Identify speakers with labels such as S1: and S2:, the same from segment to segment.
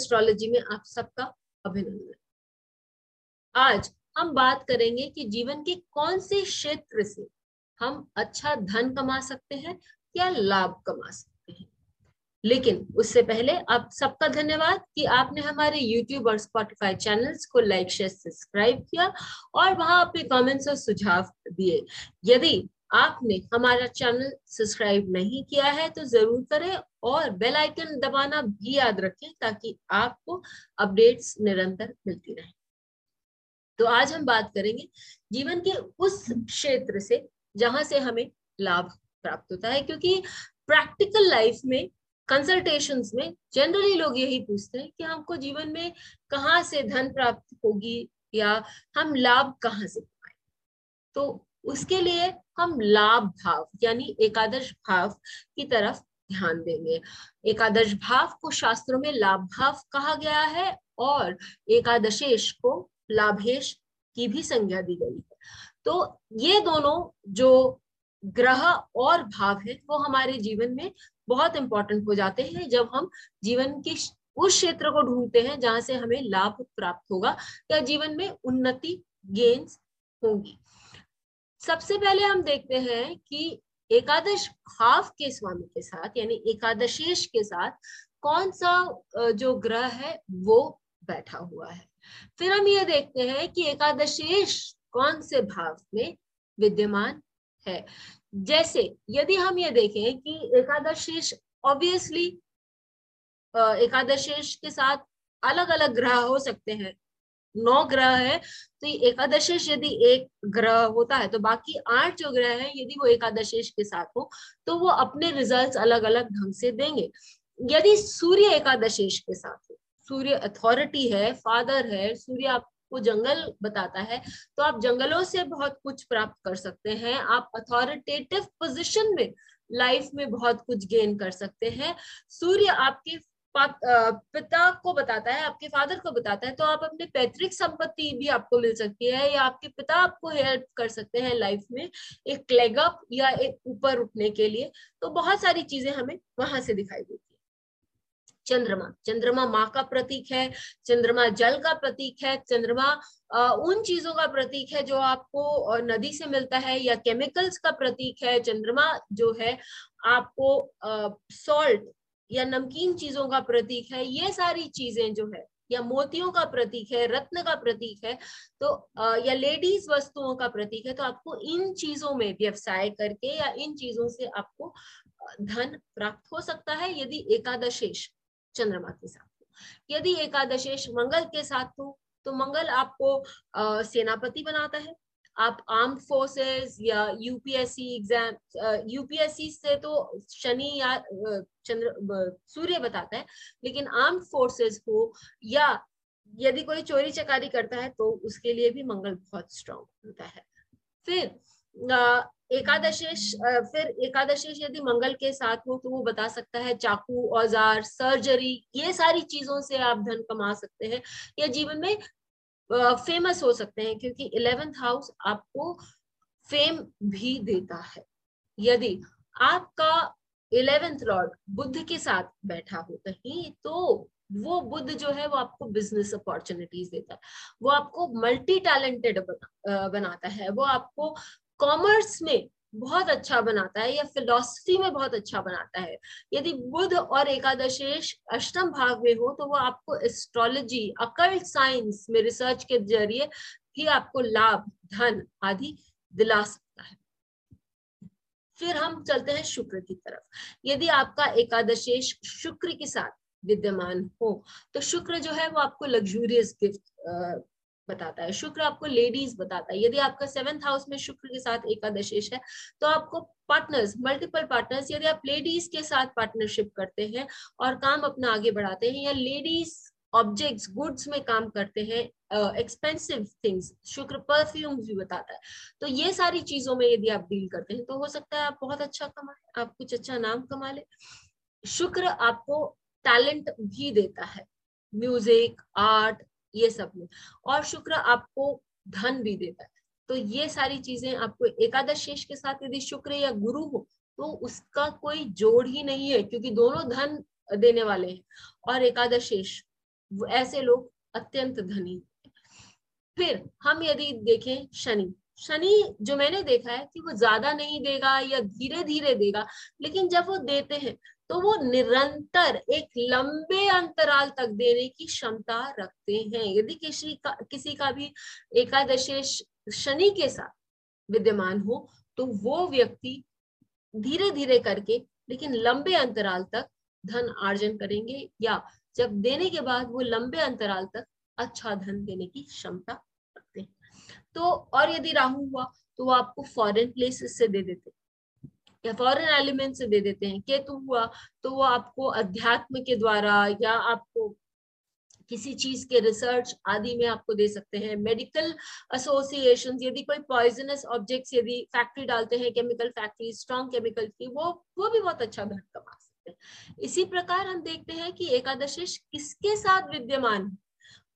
S1: Astrology में आप सबका अभिनंदन। आज हम बात करेंगे कि जीवन के कौन से क्षेत्र से हम अच्छा धन कमा सकते हैं या लाभ कमा सकते हैं। लेकिन उससे पहले आप सबका धन्यवाद कि आपने हमारे YouTube और Spotify चैनल्स को लाइक शेयर सब्सक्राइब किया और वहाँ अपने कमेंट्स और सुझाव दिए। यदि आपने हमारा चैनल सब्सक्राइब नहीं किया है तो ज़रूर करें और बेल आइकन दबाना भी याद रखें ताकि आपको अपडेट्स निरंतर मिलती रहे। तो आज हम बात करेंगे जीवन के उस क्षेत्र से जहाँ से हमें लाभ प्राप्त होता है, क्योंकि प्रैक्टिकल लाइफ में कंसल्टेशन में जनरली लोग यही पूछते हैं कि हमको जीवन में कहाँ से धन प्राप्त होगी या हम लाभ कहाँ से पाए? तो उसके लिए हम लाभ भाव, यानी एकादश भाव की तरफ़ ध्यान देंगे। एकादश भाव को शास्त्रों में लाभ भाव कहा गया है और एकादशेश को लाभेश की भी संज्ञा दी गई है। तो ये दोनों जो ग्रह और भाव है, वो हमारे जीवन में बहुत इंपॉर्टेंट हो जाते हैं। जब हम जीवन के उस क्षेत्र को ढूंढते हैं जहाँ से हमें लाभ प्राप्त होगा, या जीवन में उन्नति गेन्स होंगी। सबसे पहले हम देखते हैं कि एकादश भाव के स्वामी के साथ, यानी एकादशेश के साथ कौन सा जो ग्रह है, वो बैठा हुआ है। फिर हम ये देखते हैं कि एकादशेश कौन से भाव में विद्यमान है। जैसे, यदि हम ये देखें कि एकादशेश ऑब्वियसली एकादशेश के साथ अलग अलग ग्रह हो सकते हैं। नौ ग्रह है तो एकादशेश यदि एक ग्रह होता है तो बाकी आठ जो ग्रह है, यदि वो एकादशेश के साथ हो तो वो अपने रिजल्ट्स अलग अलग ढंग से देंगे। यदि सूर्य एकादशेश के साथ हो, सूर्य अथॉरिटी है फादर है, सूर्य आपको जंगल बताता है तो आप जंगलों से बहुत कुछ प्राप्त कर सकते हैं, आप अथॉरिटेटिव पोजिशन में लाइफ में बहुत कुछ गेन कर सकते हैं, सूर्य आपके पिता को बताता है, आपके फादर को बताता है तो आप अपने पैतृक संपत्ति भी आपको मिल सकती है या आपके पिता आपको हेल्प कर सकते हैं लाइफ में एक लेग अप या एक ऊपर उठने के लिए। तो बहुत सारी चीज़ें हमें वहाँ से दिखाई देती है। चंद्रमा चंद्रमा माँ का प्रतीक है, चंद्रमा जल का प्रतीक है, चंद्रमा उन चीज़ों का प्रतीक है जो आपको नदी से मिलता है या केमिकल्स का प्रतीक है। चंद्रमा जो है आपको सॉल्ट या नमकीन चीज़ों का प्रतीक है, ये सारी चीज़ें जो है, या मोतियों का प्रतीक है, रत्न का प्रतीक है तो या लेडीज़ वस्तुओं का प्रतीक है तो आपको इन चीज़ों में व्यवसाय करके या इन चीज़ों से आपको धन प्राप्त हो सकता है, यदि एकादशेश चंद्रमा के साथ यदि एकादशेश मंगल के साथ हो तो मंगल आपको सेनापति बनाता है आप आर्म फोर्सेस या यूपीएससी एग्ज़ाम यूपीएससी से तो शनि या चंद्र सूर्य बताता है, लेकिन आर्म फोर्सेस हो या यदि कोई चोरी चकारी करता है तो उसके लिए भी मंगल बहुत स्ट्रांग होता है। फिर एकादशेश फिर एकादशेश यदि मंगल के साथ हो तो वो बता सकता है चाकू, औज़ार सर्जरी ये सारी चीज़ों से आप धन कमा सकते हैं। या जीवन में फ़ेमस हो सकते हैं क्योंकि इलेवेंथ हाउस आपको फेम भी देता है। यदि आपका इलेवेंथ लॉर्ड बुद्ध के साथ बैठा हो कहीं तो वो बुद्ध जो है वो आपको बिज़नेस अपॉर्चुनिटीज़ देता है। वो आपको मल्टी टैलेंटेड बना, बनाता है। वो आपको कॉमर्स में बहुत अच्छा बनाता है या फिलोसफी में बहुत अच्छा बनाता है। यदि बुध और एकादशेश अष्टम भाग में हो तो वो आपको एस्ट्रोलॉजी अकल्ट साइंस में रिसर्च के ज़रिए ही आपको लाभ, धन आदि दिला सकता है। फिर हम चलते हैं शुक्र की तरफ़। यदि आपका एकादशेश शुक्र के साथ विद्यमान हो तो शुक्र जो है वो आपको लग्जूरियस गिफ्ट बताता है, शुक्र आपको लेडीज़ बताता है। यदि आपका सेवेंथ हाउस में शुक्र के साथ एकादशेश है तो आपको पार्टनर्स मल्टीपल पार्टनर्स यदि आप लेडीज़ के साथ पार्टनरशिप करते हैं और काम अपना आगे बढ़ाते हैं या लेडीज़ ऑब्जेक्ट्स गुड्स में काम करते हैं एक्सपेंसिव थिंग्स शुक्र परफ्यूम्स भी बताता है। तो ये सारी चीज़ों में यदि आप डील करते हैं तो हो सकता है आप बहुत अच्छा कमाए आप कुछ अच्छा नाम कमा ले। शुक्र आपको टैलेंट भी देता है म्यूज़िक आर्ट ये सब में। और शुक्र आपको धन भी देता है। तो ये सारी चीज़ें आपको एकादश शेष के साथ यदि शुक्र या गुरु हो तो उसका कोई जोड़ ही नहीं है, क्योंकि दोनों धन देने वाले हैं। और एकादश शेष ऐसे लोग अत्यंत धनी। फिर हम यदि देखें शनि शनि जो मैंने देखा है कि वो ज़्यादा नहीं देगा या धीरे धीरे देगा, लेकिन जब वो देते हैं तो वो निरंतर एक लंबे अंतराल तक देने की क्षमता रखते हैं। यदि किसी का किसी का भी एकादशेश शनि के साथ विद्यमान हो तो वो व्यक्ति धीरे धीरे करके, लेकिन लंबे अंतराल तक धन आर्जन करेंगे या जब देने के बाद वो लंबे अंतराल तक अच्छा धन देने की क्षमता रखते हैं। तो और यदि राहु हुआ तो वो आपको फॉरेन प्लेसेस से दे देते या फॉरेन एलिमेंट से दे देते हैं। केतु हुआ तो वो आपको अध्यात्म के द्वारा या आपको किसी चीज़ के रिसर्च आदि में आपको दे सकते हैं। मेडिकल एसोसिएशन यदि कोई पॉइजनस ऑब्जेक्ट्स यदि फैक्ट्री डालते हैं केमिकल फैक्ट्री स्ट्रॉन्ग केमिकल की वो वो भी बहुत अच्छा धन कमा सकते हैं। इसी प्रकार हम देखते हैं कि एकादशिश किसके साथ विद्यमान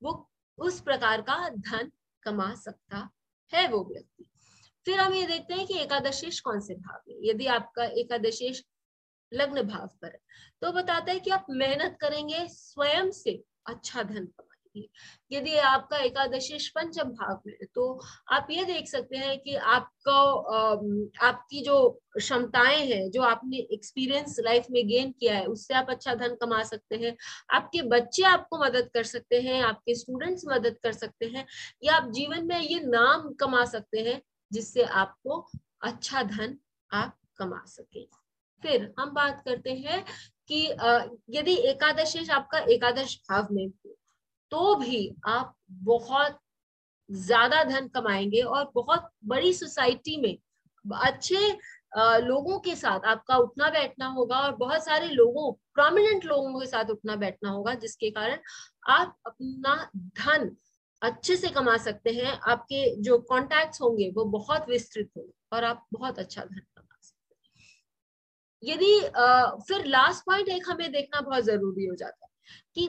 S1: वो उस प्रकार का धन कमा सकता है वो व्यक्ति। फिर हम ये देखते हैं कि एकादशेश कौन से भाव में, यदि आपका एकादशेश लग्न भाव पर है तो बताता है कि आप मेहनत करेंगे, स्वयं से अच्छा धन कमा यदि आपका एकादशी पंचम भाव में तो आप ये देख सकते हैं कि आपको आपकी जो क्षमताएँ हैं, जो आपने एक्सपीरियंस लाइफ में गेन किया है, उससे आप अच्छा धन कमा सकते हैं। आपके बच्चे आपको मदद कर सकते हैं, आपके स्टूडेंट्स मदद कर सकते हैं, या आप जीवन में ये नाम कमा सकते हैं, जिससे आपको अच्छा धन आप कमा सके। फिर हम बात करते हैं कि यदि एकादशी आपका एकादश भाव में तो भी आप बहुत ज़्यादा धन कमाएँगे और बहुत बड़ी सोसाइटी में अच्छे लोगों के साथ आपका उठना बैठना होगा और बहुत सारे लोगों प्रोमिनेंट लोगों के साथ उठना बैठना होगा, जिसके कारण आप अपना धन अच्छे से कमा सकते हैं। आपके जो कॉन्टैक्ट्स होंगे वो बहुत विस्तृत होंगे और आप बहुत अच्छा धन कमा सकते हैं। यदि फिर लास्ट पॉइंट एक हमें देखना बहुत ज़रूरी हो जाता है कि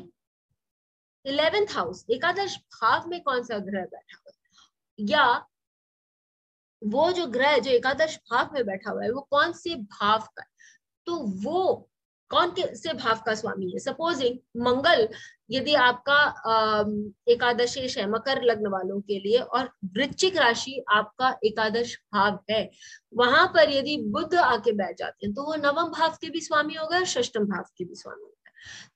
S1: इलेवेंथ हाउस, एकादश भाव में कौन सा ग्रह बैठा हुआ है? या वो जो ग्रह जो एकादश भाव में बैठा हुआ है, वो कौन से भाव का तो वो कौन के से भाव का स्वामी है? सपोजिंग मंगल, यदि आपका एकादशेश है मकर लग्न वालों के लिए और वृश्चिक राशि आपका एकादश भाव है, वहाँ पर यदि बुद्ध आके बैठ जाते हैं तो वो नवम भाव के भी स्वामी होगा और षष्टम भाव के भी स्वामी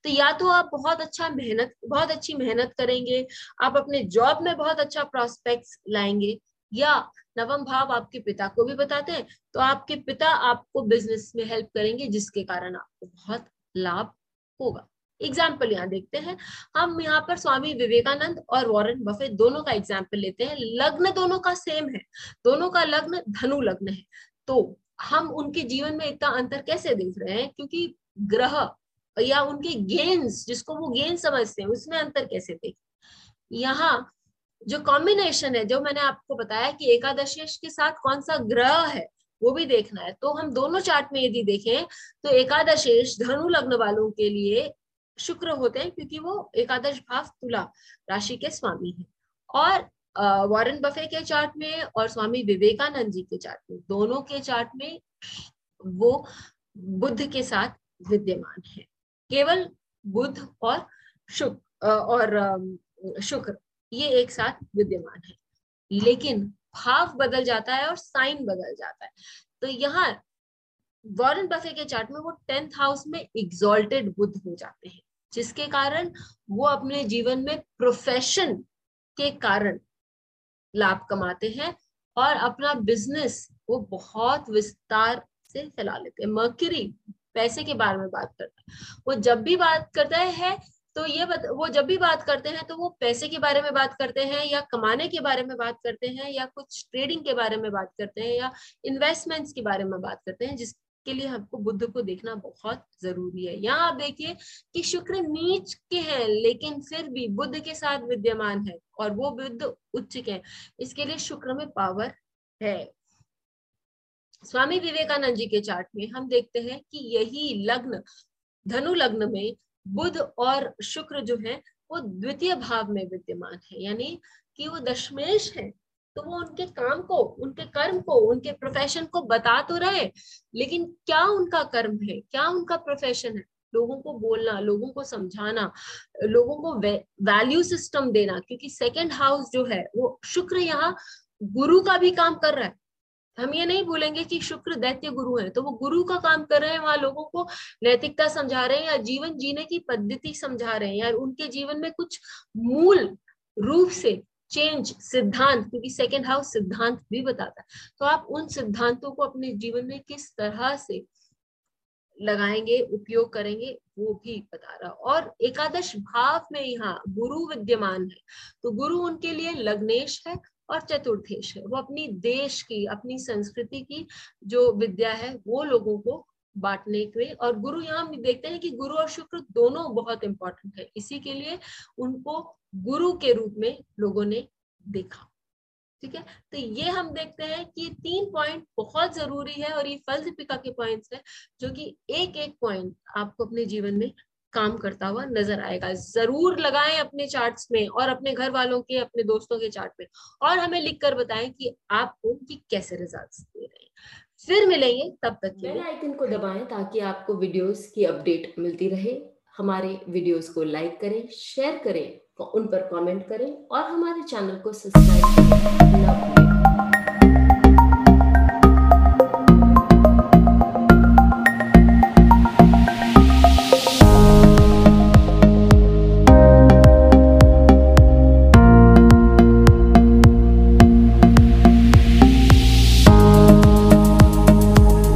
S1: तो या तो आप बहुत अच्छा मेहनत, बहुत अच्छी मेहनत करेंगे, आप अपने जॉब में बहुत अच्छा प्रोस्पेक्ट लाएँगे, या नवम भाव आपके पिता को भी बताते हैं तो आपके पिता आपको बिज़नेस में हेल्प करेंगे, जिसके कारण आपको बहुत लाभ होगा। एग्ज़ाम्पल यहाँ देखते हैं। हम यहाँ पर स्वामी विवेकानंद और वॉरेन बफे दोनों का एग्ज़ाम्पल लेते हैं। लग्न दोनों का सेम है। दोनों का लग्न धनु लग्न है। तो हम उनके जीवन में इतना अंतर कैसे देख रहे हैं? क्योंकि ग्रह या उनके गेन्स जिसको वो गेन समझते हैं, उसमें अंतर कैसे देखें यहाँ जो कॉम्बिनेशन है, जो मैंने आपको बताया कि एकादशेश के साथ कौन सा ग्रह है, वो भी देखना है। तो हम दोनों चार्ट में यदि देखें तो एकादशेश धनु लग्न वालों के लिए शुक्र होते हैं, क्योंकि वो एकादश भाव तुला राशि के स्वामी है। और वॉरेन बफे के चार्ट में और स्वामी विवेकानंद जी के चार्ट में, दोनों के चार्ट में वो बुद्ध के साथ विद्यमान है। केवल बुध और शुक्र और शुक्र, ये एक साथ विद्यमान है। लेकिन भाव बदल जाता है और साइन बदल जाता है। तो यहाँ वॉरेन बफे के चार्ट में वो टेंथ हाउस में एग्जॉल्टेड बुद्ध हो जाते हैं, जिसके कारण वो अपने जीवन में प्रोफेशन के कारण लाभ कमाते हैं और अपना बिज़नेस वो बहुत विस्तार से फैला लेते हैं। मर्क्यूरी पैसे के बारे में बात करता है। वो जब भी बात करता है तो ये बत, वो जब भी बात करते हैं तो वो पैसे के बारे में बात करते हैं या कमाने के बारे में बात करते हैं या कुछ ट्रेडिंग के बारे में बात करते हैं या इन्वेस्टमेंट्स के बारे में बात करते हैं जिसके लिए हमको बुद्ध को देखना बहुत ज़रूरी है। यहाँ आप देखिए कि शुक्र नीच के हैं लेकिन फिर भी बुद्ध के साथ विद्यमान है और वो बुद्ध उच्च के हैं। इसके लिए शुक्र में पावर है। स्वामी विवेकानंद जी के चार्ट में हम देखते हैं कि यही लग्न, धनु लग्न में बुध और शुक्र जो है, वो द्वितीय भाव में विद्यमान है। यानी कि वो दशमेश है तो वो उनके काम को, उनके कर्म को, उनके प्रोफेशन को बता तो रहे, लेकिन क्या उनका कर्म है? क्या उनका प्रोफेशन है? लोगों को बोलना, लोगों को समझाना, लोगों को वैल्यू सिस्टम देना, क्योंकि सेकंड हाउस जो है, वो शुक्र यहाँ गुरु का भी काम कर रहा है। हम ये नहीं बोलेंगे कि शुक्र दैत्य गुरु है। तो वो गुरु का काम कर रहे हैं, वहाँ लोगों को नैतिकता समझा रहे हैं या जीवन जीने की पद्धति समझा रहे हैं या उनके जीवन में कुछ मूल रूप से चेंज सिद्धांत, क्योंकि सेकेंड हाउस सिद्धांत भी बताता है। तो आप उन सिद्धांतों को अपने जीवन में किस तरह से लगाएँगे, उपयोग करेंगे, वो भी बता रहा। और एकादश भाव में यहाँ गुरु विद्यमान है। तो गुरु उनके लिए लग्नेश है और चतुर्थेश है। वो अपनी देश की, अपनी संस्कृति की जो विद्या है, वो लोगों को बांटने के और गुरु यहाँ देखते हैं कि गुरु और शुक्र दोनों बहुत इंपॉर्टेंट है। इसी के लिए उनको गुरु के रूप में लोगों ने देखा। ठीक है? तो ये हम देखते हैं कि तीन पॉइंट बहुत ज़रूरी है और ये फल दीपिका के पॉइंट्स है, जो कि एक एक पॉइंट आपको अपने जीवन में काम करता हुआ नज़र आएगा। ज़रूर लगाएँ अपने चार्ट्स में और अपने घर वालों के अपने दोस्तों के चार्ट में और हमें लिख कर बताएँ कि आपको कि कैसे रिजल्ट्स दे रहे हैं। फिर मिलेंगे तब तक
S2: के लिए। आइकन को दबाएँ ताकि आपको वीडियोस की अपडेट मिलती रहे। हमारे वीडियोस को लाइक करें शेयर करें उन पर कमेंट करें और हमारे चैनल को सब्सक्राइब करें